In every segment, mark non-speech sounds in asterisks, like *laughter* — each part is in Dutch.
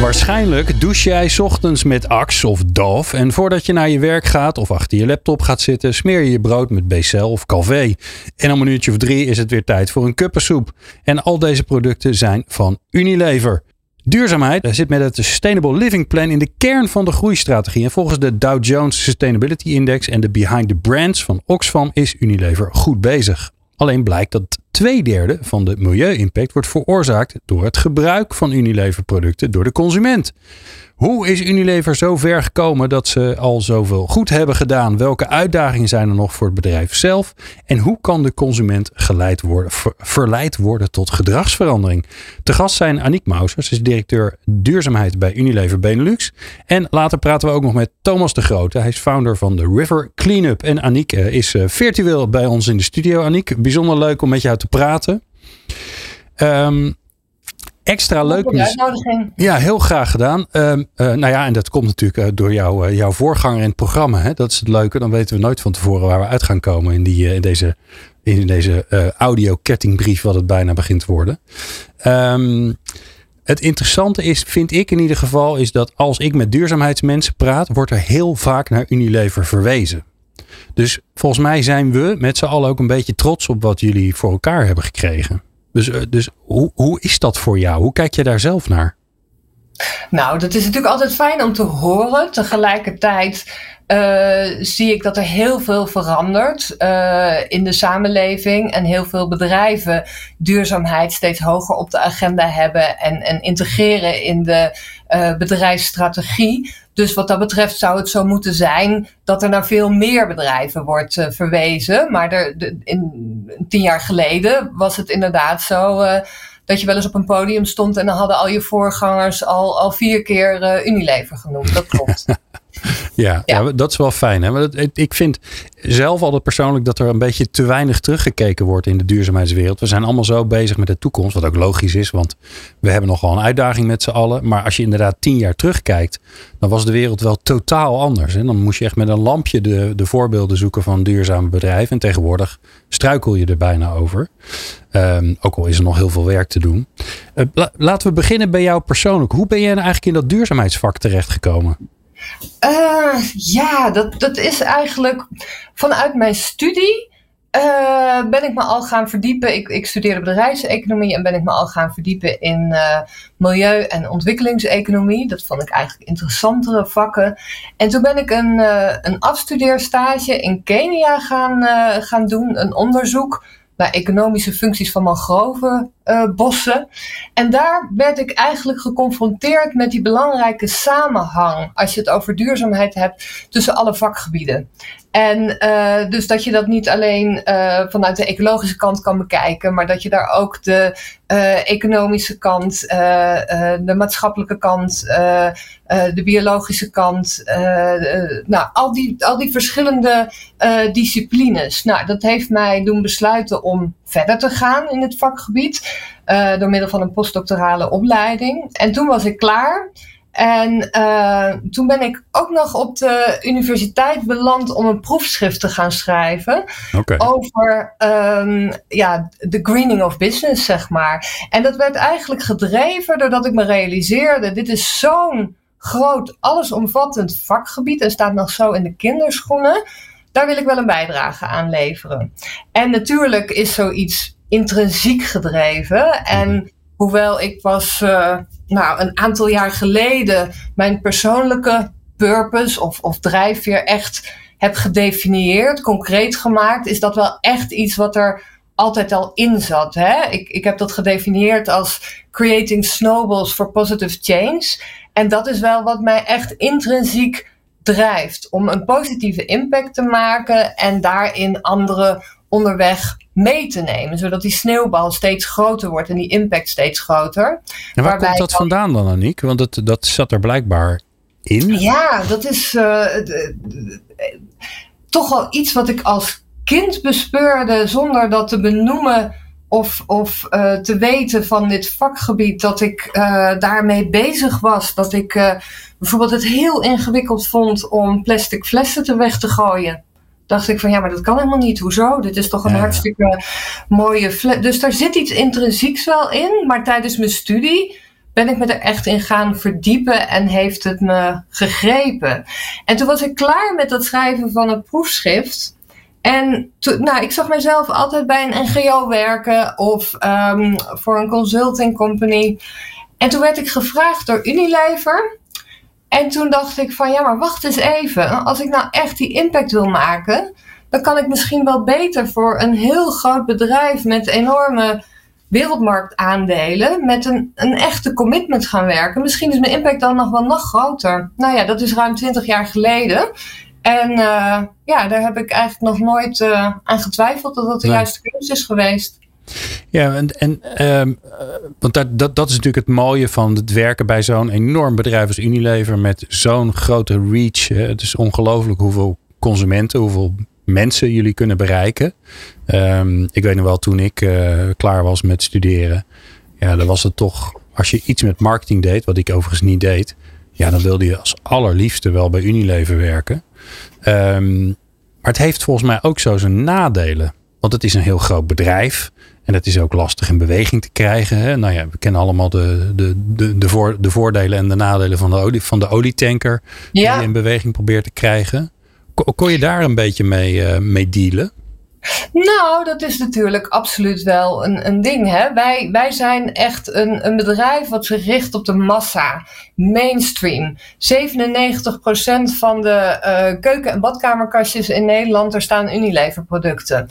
Waarschijnlijk douche jij ochtends met Axe of Dove. En voordat je naar je werk gaat of achter je laptop gaat zitten, smeer je je brood met Becel of Calvé. En om een uurtje of drie is het weer tijd voor een kuppensoep. En al deze producten zijn van Unilever. Duurzaamheid zit met het Sustainable Living Plan in de kern van de groeistrategie. En volgens de Dow Jones Sustainability Index en de Behind the Brands van Oxfam is Unilever goed bezig. Alleen blijkt dat twee derde van de milieu-impact wordt veroorzaakt door het gebruik van Unilever-producten door de consument. Hoe is Unilever zo ver gekomen dat ze al zoveel goed hebben gedaan? Welke uitdagingen zijn er nog voor het bedrijf zelf? En hoe kan de consument geleid worden, verleid worden tot gedragsverandering? Te gast zijn Aniek Mausers, is directeur duurzaamheid bij Unilever Benelux. En later praten we ook nog met Thomas de Grote. Hij is founder van de River Cleanup. En Aniek eh, is eh, virtueel bij ons in de studio. Aniek, bijzonder leuk om met jou te praten. Um, extra leuk. Ja, heel graag gedaan. Um, nou ja, en dat komt natuurlijk uh, door jou, uh, jouw voorganger in het programma. Hè? Dat is het leuke. Dan weten we nooit van tevoren waar we uit gaan komen in, die, in deze, in deze audio-kettingbrief, wat het bijna begint te worden. Um, het interessante is, vind ik in ieder geval, is dat als ik met duurzaamheidsmensen praat, wordt er heel vaak naar Unilever verwezen. Dus volgens mij zijn we met z'n allen ook een beetje trots op wat jullie voor elkaar hebben gekregen. Dus, eh, dus hoe, hoe is dat voor jou? Hoe kijk je daar zelf naar? Nou, dat is natuurlijk altijd fijn om te horen. Tegelijkertijd uh, zie ik dat er heel veel verandert uh, in de samenleving en heel veel bedrijven duurzaamheid steeds hoger op de agenda hebben en, en integreren in de uh, bedrijfsstrategie. Dus wat dat betreft zou het zo moeten zijn dat er naar veel meer bedrijven wordt uh, verwezen. Maar er, in, tien jaar geleden was het inderdaad zo uh, dat je wel eens op een podium stond en dan hadden al je voorgangers al, al vier keer Unilever genoemd. Dat klopt. *laughs* Ja, ja. dat is wel fijn. Hè? Maar dat, ik vind zelf altijd persoonlijk dat er een beetje te weinig teruggekeken wordt in de duurzaamheidswereld. We zijn allemaal zo bezig met de toekomst, wat ook logisch is, want we hebben nogal een uitdaging met z'n allen. Maar als je inderdaad tien jaar terugkijkt, dan was de wereld wel totaal anders. En dan moest je echt met een lampje de, de voorbeelden zoeken van duurzame bedrijven. En tegenwoordig struikel je er bijna over. Um, ook al is er nog heel veel werk te doen. Uh, laten we beginnen bij jou persoonlijk. Hoe ben jij nou eigenlijk in dat duurzaamheidsvak terechtgekomen? Uh, ja, dat, dat is eigenlijk vanuit mijn studie. Uh, ben ik me al gaan verdiepen. Ik, ik studeerde bedrijfseconomie en ben ik me al gaan verdiepen in uh, milieu- en ontwikkelingseconomie. Dat vond ik eigenlijk interessantere vakken. En toen ben ik een, een afstudeerstage in Kenia gaan, gaan doen, een onderzoek naar economische functies van mangrovenbossen. Uh, en daar werd ik eigenlijk geconfronteerd met die belangrijke samenhang, als je het over duurzaamheid hebt, tussen alle vakgebieden. En uh, dus dat je dat niet alleen uh, vanuit de ecologische kant kan bekijken, maar dat je daar ook de uh, economische kant, de maatschappelijke kant, de biologische kant, nou, al die, al die verschillende disciplines. Nou, dat heeft mij doen besluiten om verder te gaan in het vakgebied door middel van een postdoctorale opleiding. En toen was ik klaar. En uh, toen ben ik ook nog op de universiteit beland om een proefschrift te gaan schrijven. Okay. Over um, ja, de greening of business, zeg maar. En dat werd eigenlijk gedreven doordat ik me realiseerde: dit is zo'n groot, allesomvattend vakgebied en staat nog zo in de kinderschoenen. Daar wil ik wel een bijdrage aan leveren. En natuurlijk is zoiets intrinsiek gedreven. En hoewel ik was. Uh, nou, een aantal jaar geleden mijn persoonlijke purpose of, of drijfveer echt heb gedefinieerd, concreet gemaakt, is dat wel echt iets wat er altijd al in zat. Hè? Ik, ik heb dat gedefinieerd als creating snowballs for positive change. En dat is wel wat mij echt intrinsiek drijft. Om een positieve impact te maken en daarin anderen onderweg mee te nemen. Zodat die sneeuwbal steeds groter wordt en die impact steeds groter. En waar komt dat vandaan dan, Aniek? Want dat, dat zat er blijkbaar in. Ja, dat is uh, toch wel iets wat ik als kind bespeurde zonder dat te benoemen of, of uh, te weten van dit vakgebied, dat ik uh, daarmee bezig was. Dat ik uh, bijvoorbeeld het heel ingewikkeld vond om plastic flessen te weg te gooien. Dacht ik van ja, maar dat kan helemaal niet. Hoezo? Dit is toch een ja, hartstikke mooie fles. Dus daar zit iets intrinsieks wel in. Maar tijdens mijn studie ben ik me er echt in gaan verdiepen en heeft het me gegrepen. En toen was ik klaar met het schrijven van het proefschrift. En nou, ik zag mezelf altijd bij een NGO werken of um, voor een consulting company. En toen werd ik gevraagd door Unilever. En toen dacht ik van ja, maar wacht eens even. Als ik nou echt die impact wil maken, dan kan ik misschien wel beter voor een heel groot bedrijf met enorme wereldmarktaandelen met een, een echte commitment gaan werken. Misschien is mijn impact dan nog wel nog groter. Nou ja, dat is ruim 20 jaar geleden. En uh, ja, daar heb ik eigenlijk nog nooit uh, aan getwijfeld dat dat de nee. juiste keuze is geweest. Ja, en, en um, want dat, dat, dat is natuurlijk het mooie van het werken bij zo'n enorm bedrijf als Unilever met zo'n grote reach. Het is ongelooflijk hoeveel consumenten, hoeveel mensen jullie kunnen bereiken. Um, ik weet nog wel, toen ik uh, klaar was met studeren, ja, dan was het toch, als je iets met marketing deed, wat ik overigens niet deed, ja, dan wilde je als allerliefste wel bij Unilever werken. Um, maar het heeft volgens mij ook zo zijn nadelen. Want het is een heel groot bedrijf. En het is ook lastig in beweging te krijgen. Hè? Nou ja, we kennen allemaal de, de, de, de, voor, de voordelen en de nadelen van de, olie, van de olietanker. Ja. Die je in beweging probeert te krijgen. Kon, kon je daar een beetje mee, uh, mee dealen? Nou, dat is natuurlijk absoluut wel een, een ding. Hè? Wij, wij zijn echt een, een bedrijf wat zich richt op de massa, mainstream. 97% van de uh, keuken- en badkamerkastjes in Nederland, er staan Unilever producten.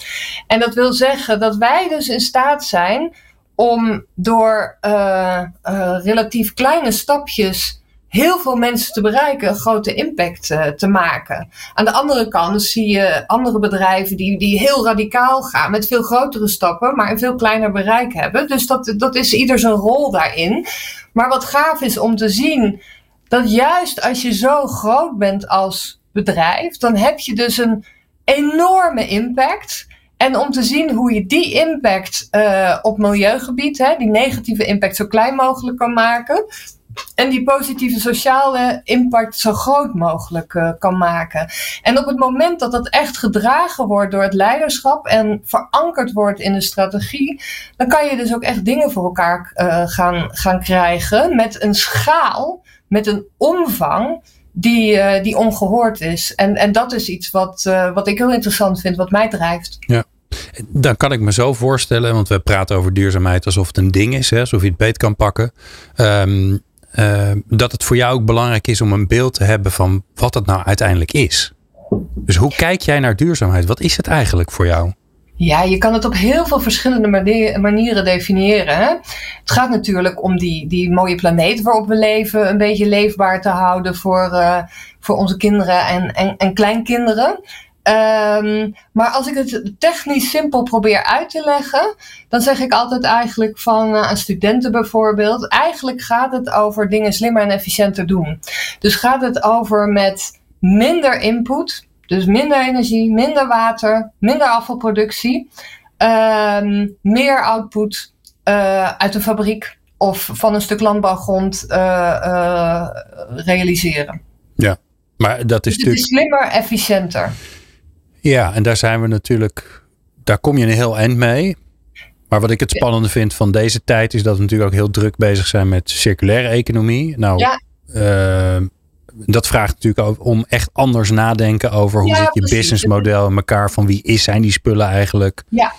En dat wil zeggen dat wij dus in staat zijn om door uh, uh, relatief kleine stapjes heel veel mensen te bereiken, een grote impact uh, te maken. Aan de andere kant zie je andere bedrijven die, die heel radicaal gaan, met veel grotere stappen, maar een veel kleiner bereik hebben. Dus dat, dat is ieder zijn rol daarin. Maar wat gaaf is om te zien dat juist als je zo groot bent als bedrijf, dan heb je dus een enorme impact. En om te zien hoe je die impact uh, op milieugebied, hè, die negatieve impact, zo klein mogelijk kan maken en die positieve sociale impact zo groot mogelijk uh, kan maken. En op het moment dat dat echt gedragen wordt door het leiderschap en verankerd wordt in de strategie, dan kan je dus ook echt dingen voor elkaar uh, gaan, gaan krijgen met een schaal, met een omvang. Die, uh, die ongehoord is. En, en dat is iets wat, wat ik heel interessant vind, wat mij drijft. Ja. Dan kan ik me zo voorstellen, want we praten over duurzaamheid alsof het een ding is, hè, alsof je het beet kan pakken. Um, uh, dat het voor jou ook belangrijk is om een beeld te hebben van wat het nou uiteindelijk is. Dus hoe kijk jij naar duurzaamheid? Wat is het eigenlijk voor jou? Ja, je kan het op heel veel verschillende manieren definiëren. Hè? Het gaat natuurlijk om die, die mooie planeet waarop we leven een beetje leefbaar te houden voor, uh, voor onze kinderen en, en, en kleinkinderen. Um, maar als ik het technisch simpel probeer uit te leggen, dan zeg ik altijd eigenlijk van uh, aan studenten bijvoorbeeld, eigenlijk gaat het over dingen slimmer en efficiënter doen. Dus gaat het over met minder input, dus minder energie, minder water, minder afvalproductie, um, meer output uh, uit een fabriek of van een stuk landbouwgrond uh, realiseren. Ja, maar dat is dus natuurlijk. slimmer, efficiënter. Ja, en daar zijn we natuurlijk, daar kom je een heel eind mee. Maar wat ik het spannende vind van deze tijd is dat we natuurlijk ook heel druk bezig zijn met circulaire economie. Nou, ja. uh, dat vraagt natuurlijk om echt anders nadenken over hoe ja, zit je businessmodel in elkaar. Van wie is, zijn die spullen eigenlijk? Ja,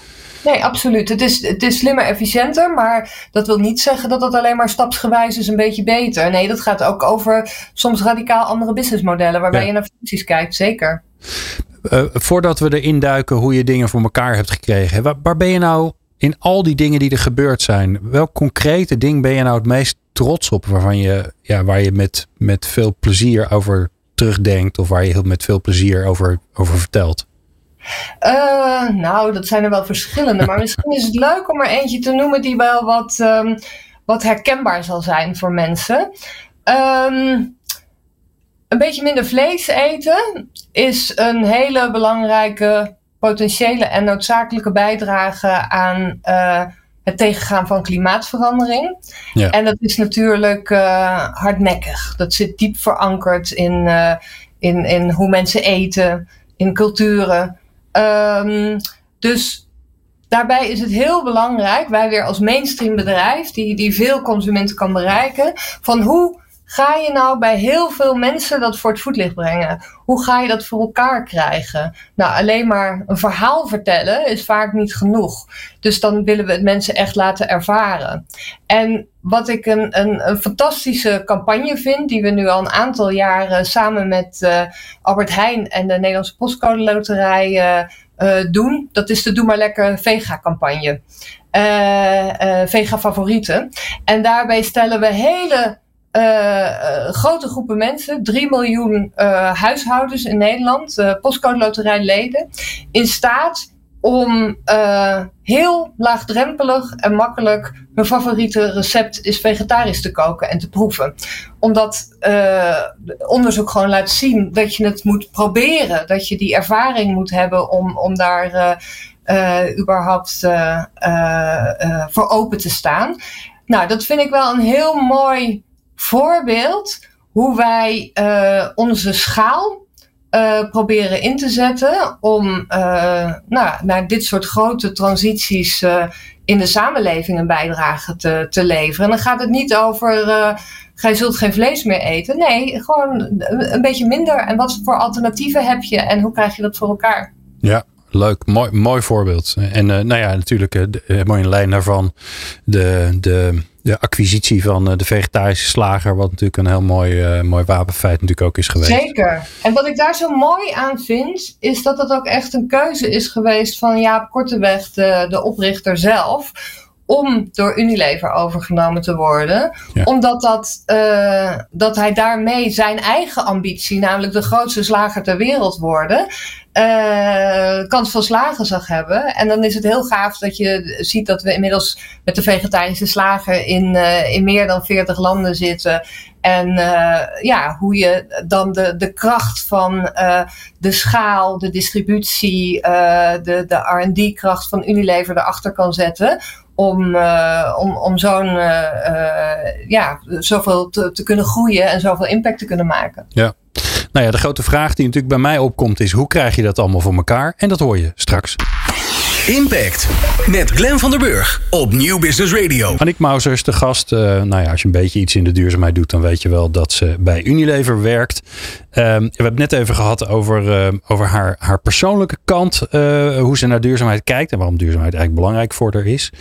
nee, absoluut. Het is, het is slimmer, efficiënter. Maar dat wil niet zeggen dat het alleen maar stapsgewijs is een beetje beter. Nee, dat gaat ook over soms radicaal andere businessmodellen waarbij ja. je naar functies kijkt. Zeker. Uh, voordat we erin duiken hoe je dingen voor elkaar hebt gekregen. Waar, waar, ben je nou in al die dingen die er gebeurd zijn? Welk concrete ding ben je nou het meest trots op? Waarvan je, ja, waar je met, met veel plezier over terugdenkt. Of waar je met veel plezier over, over vertelt? Uh, nou, dat zijn er wel verschillende. maar *laughs* misschien is het leuk om er eentje te noemen die wel wat, um, wat herkenbaar zal zijn voor mensen. Um, een beetje minder vlees eten is een hele belangrijke potentiële en noodzakelijke bijdrage aan het tegengaan van klimaatverandering. Ja. En dat is natuurlijk hardnekkig. Dat zit diep verankerd in, in, in hoe mensen eten, in culturen. Um, dus daarbij is het heel belangrijk, wij weer als mainstream bedrijf, die, die veel consumenten kan bereiken, van hoe ga je nou bij heel veel mensen dat voor het voetlicht brengen? Hoe ga je dat voor elkaar krijgen? Nou, alleen maar een verhaal vertellen is vaak niet genoeg. Dus dan willen we het mensen echt laten ervaren. En wat ik een, een, een fantastische campagne vind, die we nu al een aantal jaren samen met uh, Albert Heijn en de Nederlandse Postcode Loterij uh, uh, doen, dat is de Doe maar lekker Vega-campagne. Vega favorieten. En daarbij stellen we hele grote groepen mensen, 3 miljoen uh, huishoudens in Nederland, postcode loterijleden, in staat om heel laagdrempelig en makkelijk hun favoriete recept is vegetarisch te koken en te proeven. Omdat onderzoek gewoon laat zien dat je het moet proberen, dat je die ervaring moet hebben om, om daar überhaupt voor open te staan. Nou, dat vind ik wel een heel mooi voorbeeld hoe wij uh, onze schaal uh, proberen in te zetten om uh, nou, naar dit soort grote transities in de samenleving een bijdrage te, te leveren. En dan gaat het niet over gij zult geen vlees meer eten. Nee, gewoon een beetje minder. En wat voor alternatieven heb je en hoe krijg je dat voor elkaar? Ja, leuk. Mooi, mooi voorbeeld. En nou ja, natuurlijk helemaal in lijn daarvan de, de de acquisitie van eh, de vegetarische slager, wat natuurlijk een heel mooi, uh, mooi wapenfeit natuurlijk ook is geweest. Zeker. En wat ik daar zo mooi aan vind, is dat het ook echt een keuze is geweest van Jaap Korteweg, de, de oprichter zelf, om door Unilever overgenomen te worden. Omdat dat, uh, dat hij daarmee zijn eigen ambitie, namelijk de grootste slager ter wereld worden, uh, kans van slagen zag hebben. En dan is het heel gaaf dat je ziet dat we inmiddels met de vegetarische slager in, uh, in meer dan 40 landen zitten. En uh, ja, hoe je dan de, de kracht van de schaal, de distributie, de, de RD-kracht van Unilever erachter kan zetten. Om, om, om zo'n ja, zoveel te, te kunnen groeien en zoveel impact te kunnen maken. Ja. Nou ja, de grote vraag die natuurlijk bij mij opkomt is: hoe krijg je dat allemaal voor elkaar? En dat hoor je straks. Impact met Glenn van der Burg op Nieuw Business Radio. Annick Mauser is de gast. Uh, nou ja, als je een beetje iets in de duurzaamheid doet, dan weet je wel dat ze bij Unilever werkt. Uh, we hebben het net even gehad over, uh, over haar, haar persoonlijke kant. Eh, hoe ze naar duurzaamheid kijkt en waarom duurzaamheid eigenlijk belangrijk voor haar is.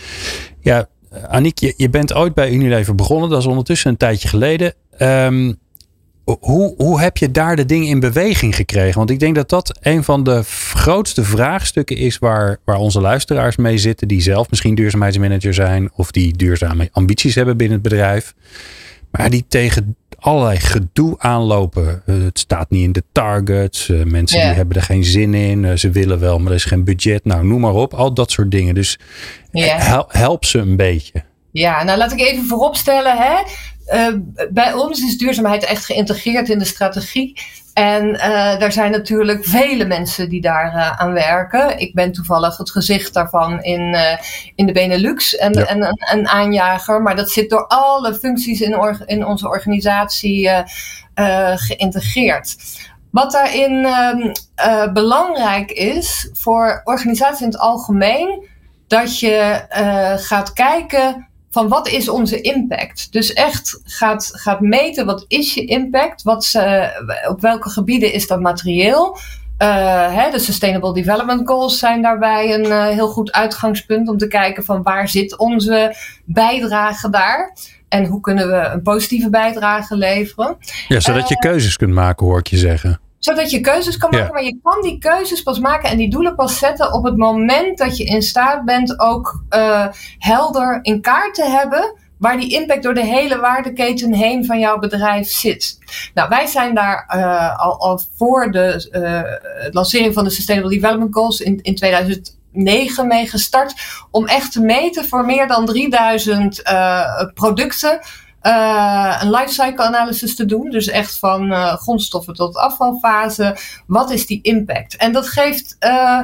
Ja, Annick, je, je bent ooit bij Unilever begonnen. Dat is ondertussen een tijdje geleden. Um, hoe, hoe heb je daar de dingen in beweging gekregen? Want ik denk dat dat een van de grootste vraagstukken is waar, waar onze luisteraars mee zitten, die zelf misschien duurzaamheidsmanager zijn of die duurzame ambities hebben binnen het bedrijf, maar die tegen allerlei gedoe aanlopen. Eh, het staat niet in de targets, uh, mensen die hebben er geen zin in, uh, ze willen wel, maar er is geen budget, nou noem maar op, al dat soort dingen. Dus help ze een beetje. Ja, nou laat ik even vooropstellen, hè. Uh, bij ons is duurzaamheid echt geïntegreerd in de strategie. En uh, daar zijn natuurlijk vele mensen die daar uh, aan werken. Ik ben toevallig het gezicht daarvan in, in de Benelux en, ja. en een aanjager. Maar dat zit door alle functies in, in onze organisatie geïntegreerd. Wat daarin ehm, belangrijk is voor organisaties in het algemeen, dat je gaat kijken van wat is onze impact? Dus echt gaat, gaat meten wat is je impact? Wat, uh, op welke gebieden is dat materieel? Uh, hè, de Sustainable Development Goals zijn daarbij een uh, heel goed uitgangspunt om te kijken van waar zit onze bijdrage daar? En hoe kunnen we een positieve bijdrage leveren? Ja, zodat je keuzes kunt maken, hoor ik je zeggen zodat je keuzes kan maken. Maar je kan die keuzes pas maken en die doelen pas zetten op het moment dat je in staat bent ook uh, helder in kaart te hebben waar die impact door de hele waardeketen heen van jouw bedrijf zit. Nou, wij zijn daar uh, al, al, voor de uh, lancering van de Sustainable Development Goals in, in 2009 mee gestart om echt te meten voor meer dan 3000 producten uh, een lifecycle analysis te doen. Dus echt van uh, grondstoffen tot afvalfase. Wat is die impact? En dat geeft uh,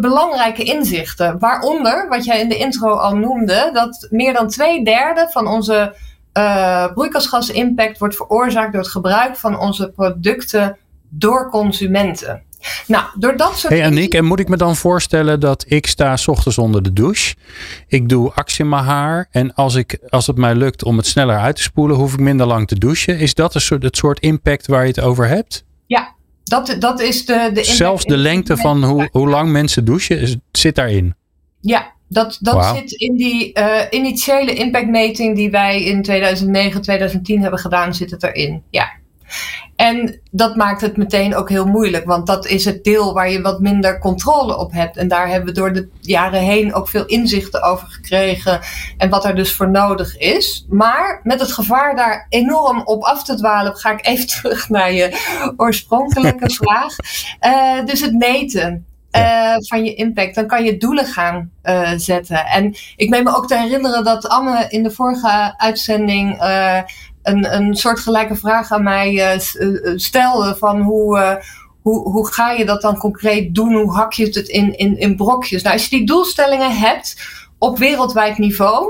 belangrijke inzichten. Waaronder, wat jij in de intro al noemde, dat meer dan twee derde van onze broeikasgasimpact wordt veroorzaakt door het gebruik van onze producten door consumenten. Nou, door dat soort. Hey Aniek, en moet ik me dan voorstellen dat ik sta s ochtends onder de douche. Ik doe actie in mijn haar. En als, ik, als het mij lukt om het sneller uit te spoelen, hoef ik minder lang te douchen. Is dat een soort, het soort impact waar je het over hebt? Ja, dat, dat is de. de Zelfs de lengte van hoe, hoe lang mensen douchen zit daarin. Ja, dat, dat zit in die uh, initiële impactmeting die wij in 2009, 2010 hebben gedaan, zit het erin. Ja. En dat maakt het meteen ook heel moeilijk, want dat is het deel waar je wat minder controle op hebt. En daar hebben we door de jaren heen ook veel inzichten over gekregen en wat er dus voor nodig is. Maar met het gevaar daar enorm op af te dwalen, ga ik even *laughs* terug naar je oorspronkelijke *laughs* vraag. Uh, dus het meten. Uh, van je impact. Dan kan je doelen gaan uh, zetten. En ik meen me ook te herinneren dat Anne in de vorige uitzending uh, een, een soortgelijke vraag aan mij stelde van hoe. hoe, hoe ga je dat dan concreet doen? Hoe hak je het in, in, in brokjes? Nou, als je die doelstellingen hebt op wereldwijd niveau,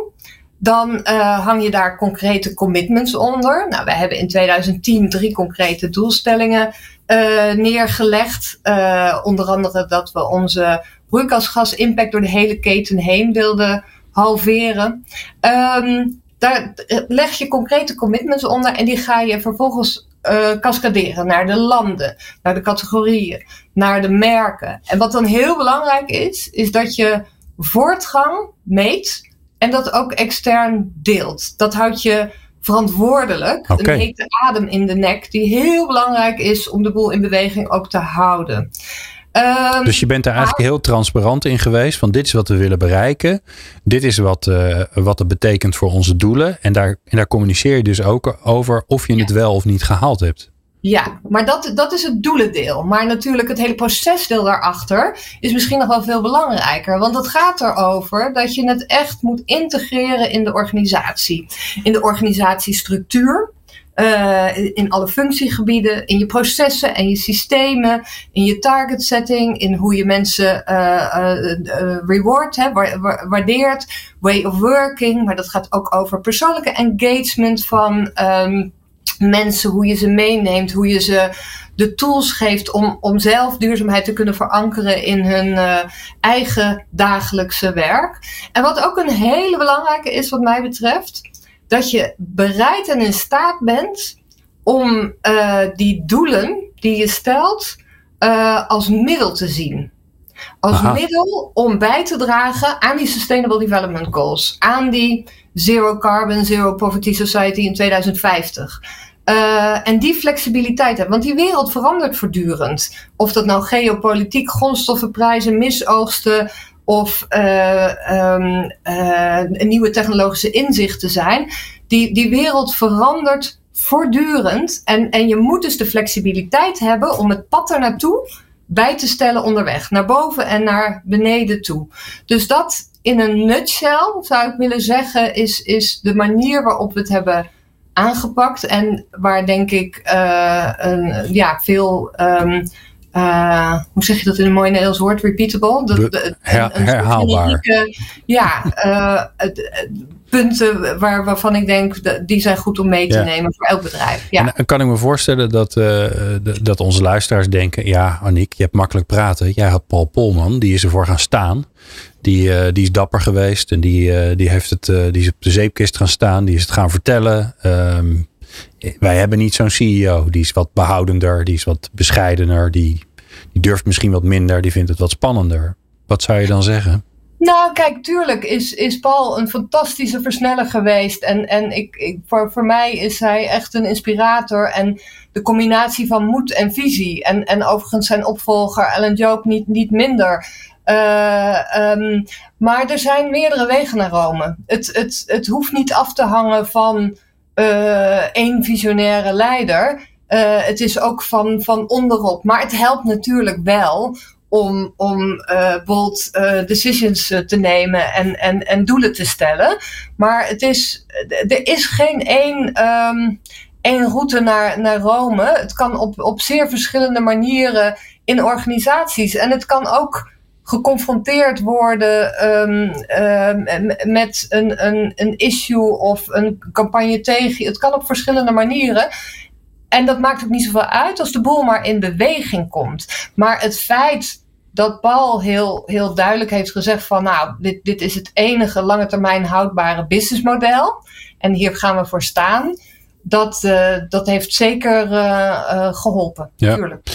dan hang je daar concrete commitments onder. Nou, we hebben in 2010 drie concrete doelstellingen uh, neergelegd. Uh, onder andere dat we onze broeikasgasimpact door de hele keten heen wilden halveren. Um, daar leg je concrete commitments onder en die ga je vervolgens uh, cascaderen naar de landen, naar de categorieën, naar de merken. En wat dan heel belangrijk is, is dat je voortgang meet en dat ook extern deelt. Dat houdt je verantwoordelijk. Okay. Een hete adem in de nek, die heel belangrijk is om de boel in beweging ook te houden. Um, dus je bent er eigenlijk heel transparant in geweest. Van dit is wat we willen bereiken. Dit is wat, uh, wat het betekent voor onze doelen. En daar, en daar communiceer je dus ook over of je ja. het wel of niet gehaald hebt. Ja, maar dat, dat is het doelendeel. Maar natuurlijk het hele procesdeel daarachter is misschien nog wel veel belangrijker. Want het gaat erover dat je het echt moet integreren in de organisatie. In de organisatiestructuur. Uh, in alle functiegebieden, in je processen en je systemen, in je target setting, in hoe je mensen uh, reward, hè, waardeert, way of working. Maar dat gaat ook over persoonlijke engagement van um, mensen, hoe je ze meeneemt, hoe je ze de tools geeft om, om zelf duurzaamheid te kunnen verankeren in hun uh, eigen dagelijkse werk. En wat ook een hele belangrijke is, wat mij betreft, dat je bereid en in staat bent om uh, die doelen die je stelt uh, als middel te zien. Als Aha. middel om bij te dragen aan die Sustainable Development Goals, aan die Zero Carbon, Zero Poverty Society in 2050. Uh, en die flexibiliteit hebben. Want die wereld verandert voortdurend. Of dat nou geopolitiek, grondstoffenprijzen, misoogsten of uh, um, uh, nieuwe technologische inzichten zijn. Die, die wereld verandert voortdurend. En, en je moet dus de flexibiliteit hebben om het pad er naartoe bij te stellen onderweg. Naar boven en naar beneden toe. Dus dat in een nutshell zou ik willen zeggen, is, is de manier waarop we het hebben aangepakt. En waar denk ik uh, een, ja, veel. Um, uh, hoe zeg je dat in een mooi Nederlands woord? Repeatable. De, de, her, een, een herhaalbaar. ja, uh, punten waar, waarvan ik denk, die zijn goed om mee te ja. nemen voor elk bedrijf. Ja. En kan ik me voorstellen dat, uh, dat onze luisteraars denken, ja Aniek, je hebt makkelijk praten. Jij had Paul Polman, die is ervoor gaan staan. Die, uh, die is dapper geweest en die, uh, die, heeft het, die is op de zeepkist gaan staan. Die is het gaan vertellen. Um, wij hebben niet zo'n CEO. Die is wat behoudender, die is wat bescheidener. Die, die durft misschien wat minder, die vindt het wat spannender. Wat zou je dan zeggen? Nou, kijk, tuurlijk is, is Paul een fantastische versneller geweest. En, en ik, ik, voor, voor mij is hij echt een inspirator. En de combinatie van moed en visie. En, en overigens zijn opvolger Alan Job niet, niet minder. Uh, um, maar er zijn meerdere wegen naar Rome. Het, het, het hoeft niet af te hangen van uh, één visionaire leider. Uh, het is ook van, van onderop. Maar het helpt natuurlijk wel om, om uh, bold uh, decisions te nemen en, en, en doelen te stellen. Maar het is, er is geen één, um, één route naar, naar Rome. Het kan op, op zeer verschillende manieren in organisaties. En het kan ook geconfronteerd worden ehm, ehm, met een, een, een issue of een campagne tegen. Het kan op verschillende manieren. En dat maakt ook niet zoveel uit als de boel maar in beweging komt. Maar het feit dat Paul heel, heel duidelijk heeft gezegd van nou, dit, dit is het enige lange termijn houdbare businessmodel. En hier gaan we voor staan. Dat, uh, dat heeft zeker uh, uh, geholpen, ja. natuurlijk.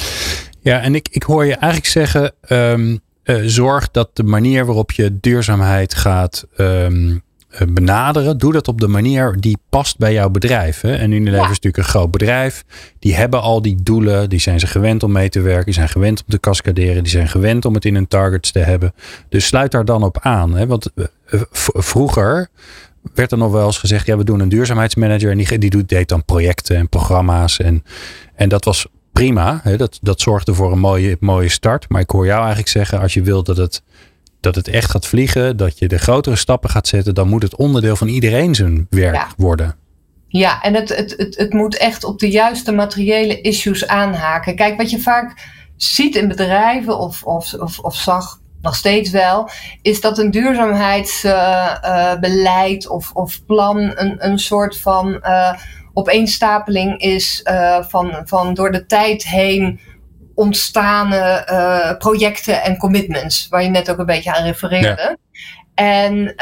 Ja, en ik, ik hoor je eigenlijk zeggen, um, zorg dat de manier waarop je duurzaamheid gaat um, benaderen, doe dat op de manier die past bij jouw bedrijf. Hè? En Unilever ja. is natuurlijk een groot bedrijf. Die hebben al die doelen, die zijn ze gewend om mee te werken, die zijn gewend om te cascaderen, die zijn gewend om het in hun targets te hebben. Dus sluit daar dan op aan. Hè? Want vroeger werd er nog wel eens gezegd, ja, we doen een duurzaamheidsmanager en die, die doet, deed dan projecten en programma's. En, en dat was prima. Hè? Dat, dat zorgde voor een mooie, mooie start. Maar ik hoor jou eigenlijk zeggen, als je wilt dat het, dat het echt gaat vliegen, dat je de grotere stappen gaat zetten, dan moet het onderdeel van iedereen zijn werk Ja. worden. Ja, en het, het, het, het moet echt op de juiste materiële issues aanhaken. Kijk, wat je vaak ziet in bedrijven of, of, of, of zag nog steeds wel, is dat een duurzaamheidsbeleid uh, uh, of, of plan een, een soort van uh, opeenstapeling is van, van door de tijd heen ontstane projecten en commitments, waar je net ook een beetje aan refereerde. Ja. En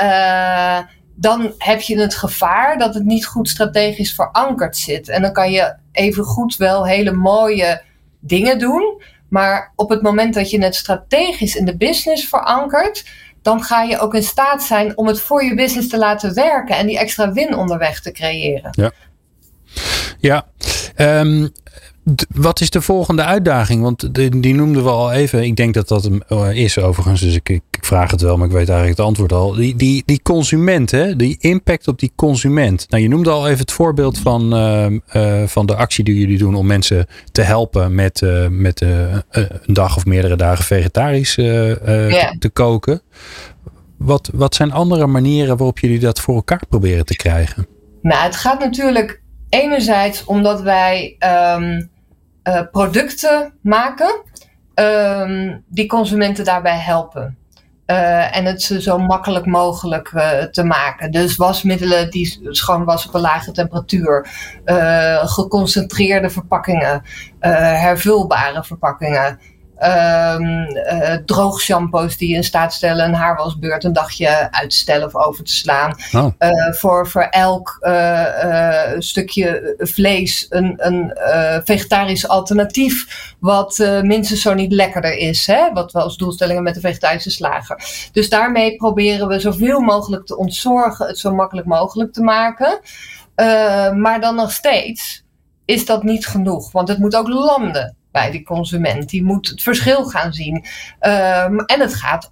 dan heb je het gevaar dat het niet goed strategisch verankerd zit. En dan kan je even goed wel hele mooie dingen doen. Maar op het moment dat je het strategisch in de business verankert, dan ga je ook in staat zijn om het voor je business te laten werken en die extra win onderweg te creëren. Ja. Ja. Um, wat is de volgende uitdaging? Want die, die noemden we al even. Ik denk dat dat hem is overigens. Dus ik, ik, vraag het wel, maar ik weet eigenlijk het antwoord al. Die, die, die consument, hè? die impact op die consument. Nou, je noemde al even het voorbeeld van, uh, uh, van de actie die jullie doen om mensen te helpen met, uh, met een dag of meerdere dagen vegetarisch yeah. te, te koken. Wat, wat zijn andere manieren waarop jullie dat voor elkaar proberen te krijgen? Nou, het gaat natuurlijk enerzijds omdat wij um, uh, producten maken um, die consumenten daarbij helpen. Uh, en het ze zo makkelijk mogelijk uh, te maken. Dus wasmiddelen die schoon was op een lage temperatuur. geconcentreerde verpakkingen. hervulbare verpakkingen. Um, uh, droogshampoos die in staat stellen een haarwasbeurt een dagje uit te stellen of over te slaan. Oh. Uh, voor, voor elk uh, stukje vlees een, een vegetarisch alternatief wat minstens zo niet lekkerder is. Hè? Wat we als doelstellingen met de vegetarische slager. Dus daarmee proberen we zoveel mogelijk te ontzorgen, het zo makkelijk mogelijk te maken. maar dan nog steeds is dat niet genoeg, want het moet ook landen bij die consument. Die moet het verschil gaan zien. Um, en het gaat,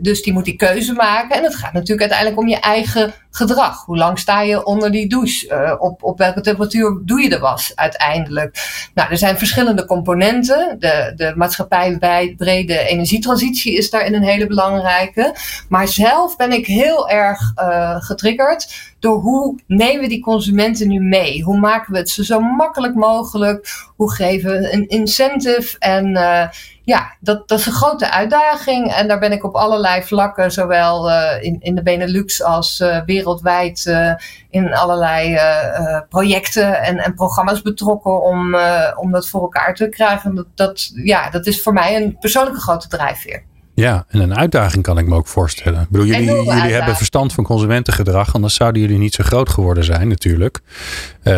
dus die moet die keuze maken. En het gaat natuurlijk uiteindelijk om je eigen gedrag. Hoe lang sta je onder die douche? Uh, op, op welke temperatuur doe je de was uiteindelijk? Nou, er zijn verschillende componenten. De, de maatschappijbrede energietransitie is daarin een hele belangrijke. Maar zelf ben ik heel erg uh, getriggerd door hoe nemen we die consumenten nu mee? Hoe maken we het ze zo makkelijk mogelijk? Hoe geven we een incentive? En uh, ja, dat, dat is een grote uitdaging. En daar ben ik op allerlei vlakken, zowel uh, in, in de Benelux als uh, wereldwijd, in allerlei projecten en, en programma's betrokken om, om dat voor elkaar te krijgen. Dat, dat, ja, dat is voor mij een persoonlijke grote drijfveer. Ja, en een uitdaging kan ik me ook voorstellen. Ik bedoel, jullie, jullie hebben verstand van consumentengedrag, anders zouden jullie niet zo groot geworden zijn, natuurlijk.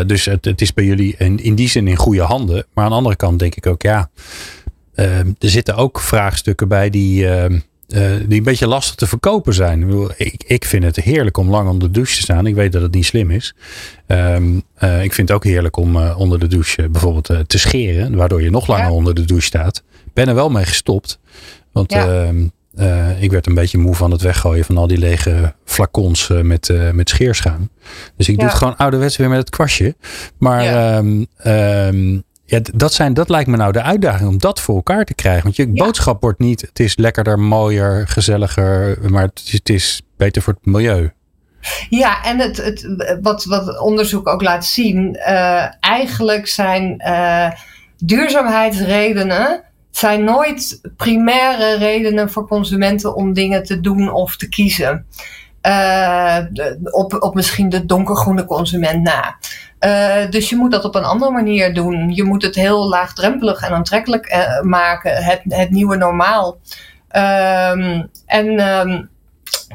Dus het, het, is bij jullie in, in die zin in goede handen. Maar aan de andere kant denk ik ook, ja, er zitten ook vraagstukken bij die, uh, die een beetje lastig te verkopen zijn. Ik, ik, vind het heerlijk om lang onder de douche te staan. Ik weet dat het niet slim is. Ehm, ik vind het ook heerlijk om onder de douche bijvoorbeeld te scheren, waardoor je nog langer ja. onder de douche staat. Ik ben er wel mee gestopt. Want ja. uh, ik werd een beetje moe van het weggooien van al die lege flacons uh, met, met scheerschuim. Dus ik ja. doe het gewoon ouderwets weer met het kwastje. Maar ja. Um, um, ja, dat, zijn, dat lijkt me nou de uitdaging om dat voor elkaar te krijgen. Want je boodschap wordt niet, het is lekkerder, mooier, gezelliger, maar het is, het is beter voor het milieu. Ja, en het, het, wat, wat onderzoek ook laat zien, eigenlijk zijn duurzaamheidsredenen zijn nooit primaire redenen voor consumenten om dingen te doen of te kiezen. Uh, op, op misschien de donkergroene consument na. Uh, dus je moet dat op een andere manier doen. Je moet het heel laagdrempelig en aantrekkelijk uh, maken, het, het nieuwe normaal. Um, en um,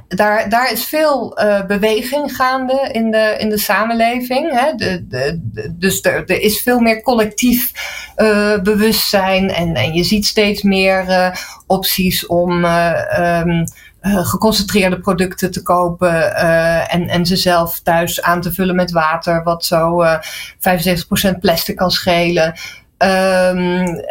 daar, daar is veel beweging gaande in de, in de samenleving. Hè? De, de, dus er, is veel meer collectief bewustzijn. En, en je ziet steeds meer opties om um, geconcentreerde producten te kopen. en, en ze zelf thuis aan te vullen met water. Wat zo 75% plastic kan schelen. Um,